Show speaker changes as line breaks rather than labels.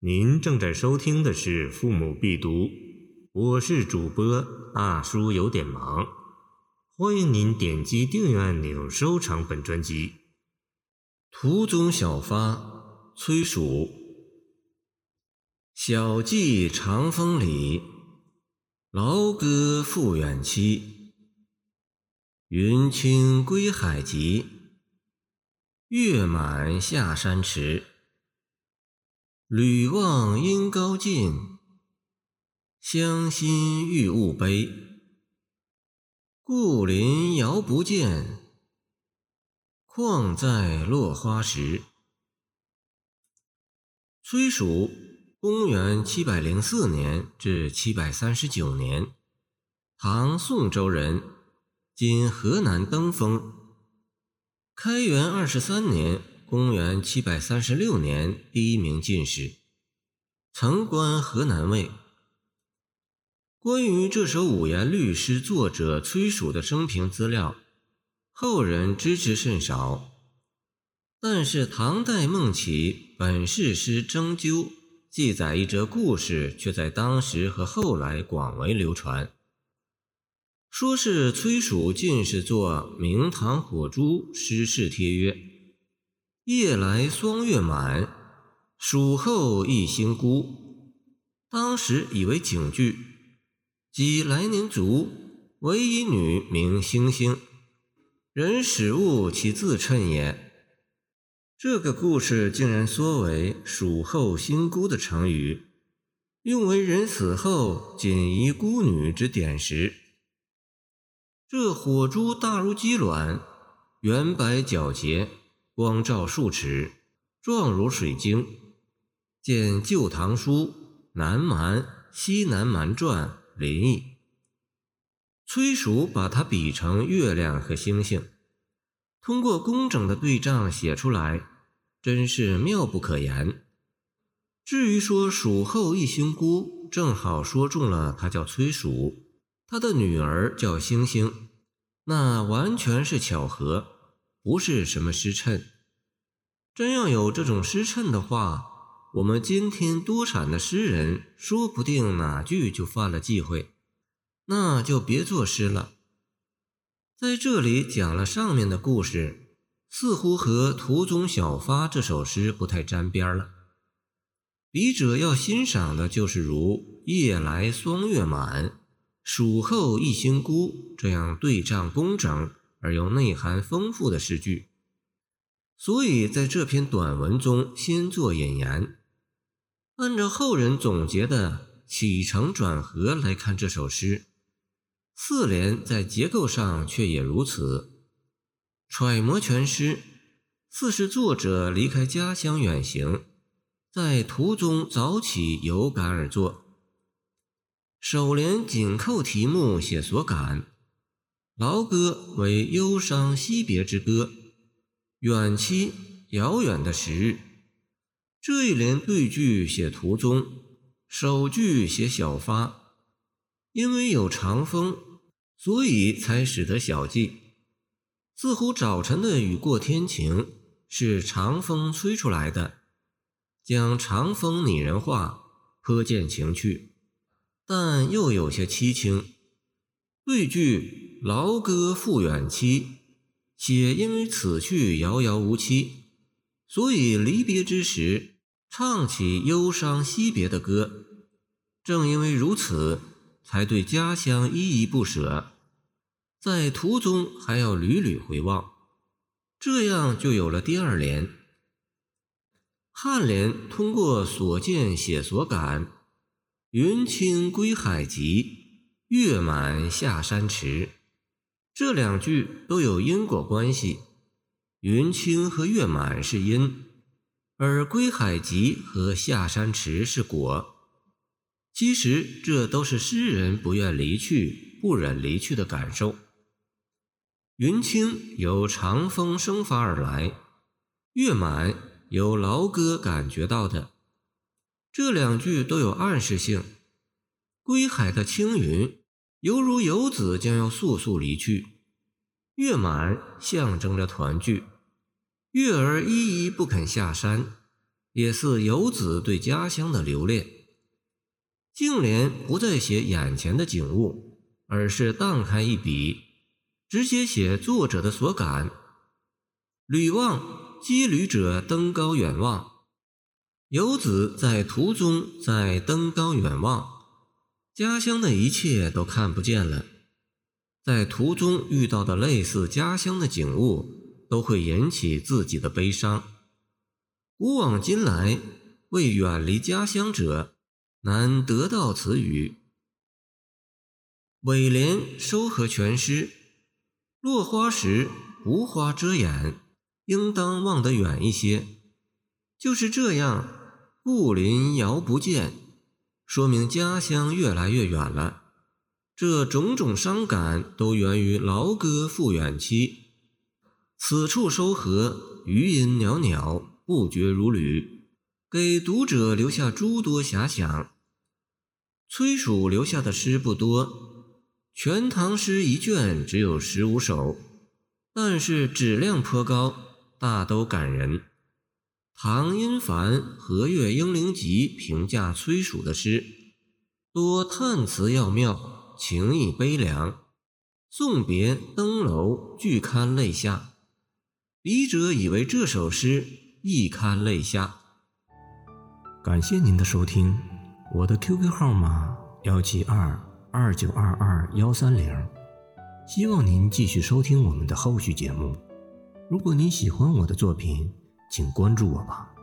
您正在收听的是《父母必读》，我是主播大叔，有点忙。欢迎您点击订阅按钮，收藏本专辑。
途中小发，崔蜀。小骑长风里，劳歌复远期。云清归海急，月满下山迟。吕望音高尽，乡心欲勿悲。故林遥不见，况在落花时。崔蜀，公元七百零四年至七百三十九年，唐宋州人，今河南登封。开元二十三年。公元七百三十六年，第一名进士，曾官河南尉。关于这首五言律诗作者崔曙的生平资料，后人知之甚少。但是唐代孟起本事诗征究记载一则故事，却在当时和后来广为流传，说是崔蜀进士作《明堂火烛》诗事帖曰。夜来霜月满，蜀后一星孤。当时以为警句，即来年卒，唯一女名星星，人使物其自称也。这个故事竟然缩为“蜀后星孤”的成语，用为人死后仅遗孤女之点石。这火珠大如鸡卵，圆白皎洁。光照数尺，状如水晶。见《旧唐书·南蛮西南蛮传》林异。崔蜀把它比成月亮和星星，通过工整的对仗写出来，真是妙不可言。至于说蜀后一星孤，正好说中了他叫崔蜀，他的女儿叫星星，那完全是巧合。不是什么时辰，真要有这种时辰的话，我们今天多产的诗人说不定哪句就犯了忌讳，那就别作诗了。在这里讲了上面的故事，似乎和《途中小发》这首诗不太沾边了。笔者要欣赏的就是如“夜来霜月满，蜀后一星孤”这样对仗工整。而又内涵丰富的诗句，所以在这篇短文中先做引言。按照后人总结的起承转合来看这首诗，四联在结构上却也如此。揣摩全诗，似是作者离开家乡远行，在途中早起有感而作。首联紧扣题目写所感。劳歌为忧伤惜别之歌，远期遥远的时日。这一联对句写途中，首句写小发。因为有长风，所以才使得小记。似乎早晨的雨过天晴是长风吹出来的，将长风拟人化，颇见情趣，但又有些凄清。对句劳歌复远期，且因为此去遥遥无期，所以离别之时唱起忧伤惜别的歌。正因为如此，才对家乡依依不舍，在途中还要屡屡回望。这样就有了第二联。颔联通过所见写所感，云清归海急。月满下山迟，这两句都有因果关系。云清和月满是因，而归海集和下山迟是果。其实这都是诗人不愿离去、不忍离去的感受。云清由长风生发而来，月满由劳歌感觉到的。这两句都有暗示性。归海的青云，犹如游子将要速速离去；月满象征着团聚，月儿依依不肯下山，也似游子对家乡的留恋。净莲不再写眼前的景物，而是荡开一笔，直接写作者的所感。旅望羁旅者登高远望，游子在途中在登高远望，家乡的一切都看不见了。在途中遇到的类似家乡的景物，都会引起自己的悲伤。古往今来，为远离家乡者。难得到此语。尾联收合全诗：落花时无花遮眼，应当望得远一些。就是这样，故林遥不见，说明家乡越来越远了。这种种伤感都源于劳歌复远期。此处收合，余音袅袅，不绝如缕，给读者留下诸多遐想。崔蜀留下的诗不多，《全唐诗》一卷只有十五首，但是质量颇高，大都感人。唐音凡《和岳英灵集》评价崔曙的诗，多叹词要妙，情意悲凉，送别登楼俱堪泪下。笔者以为这首诗亦堪泪下。
感谢您的收听。我的 QQ 号码幺七二二九二二幺三零，希望您继续收听我们的后续节目。如果您喜欢我的作品，请关注我吧。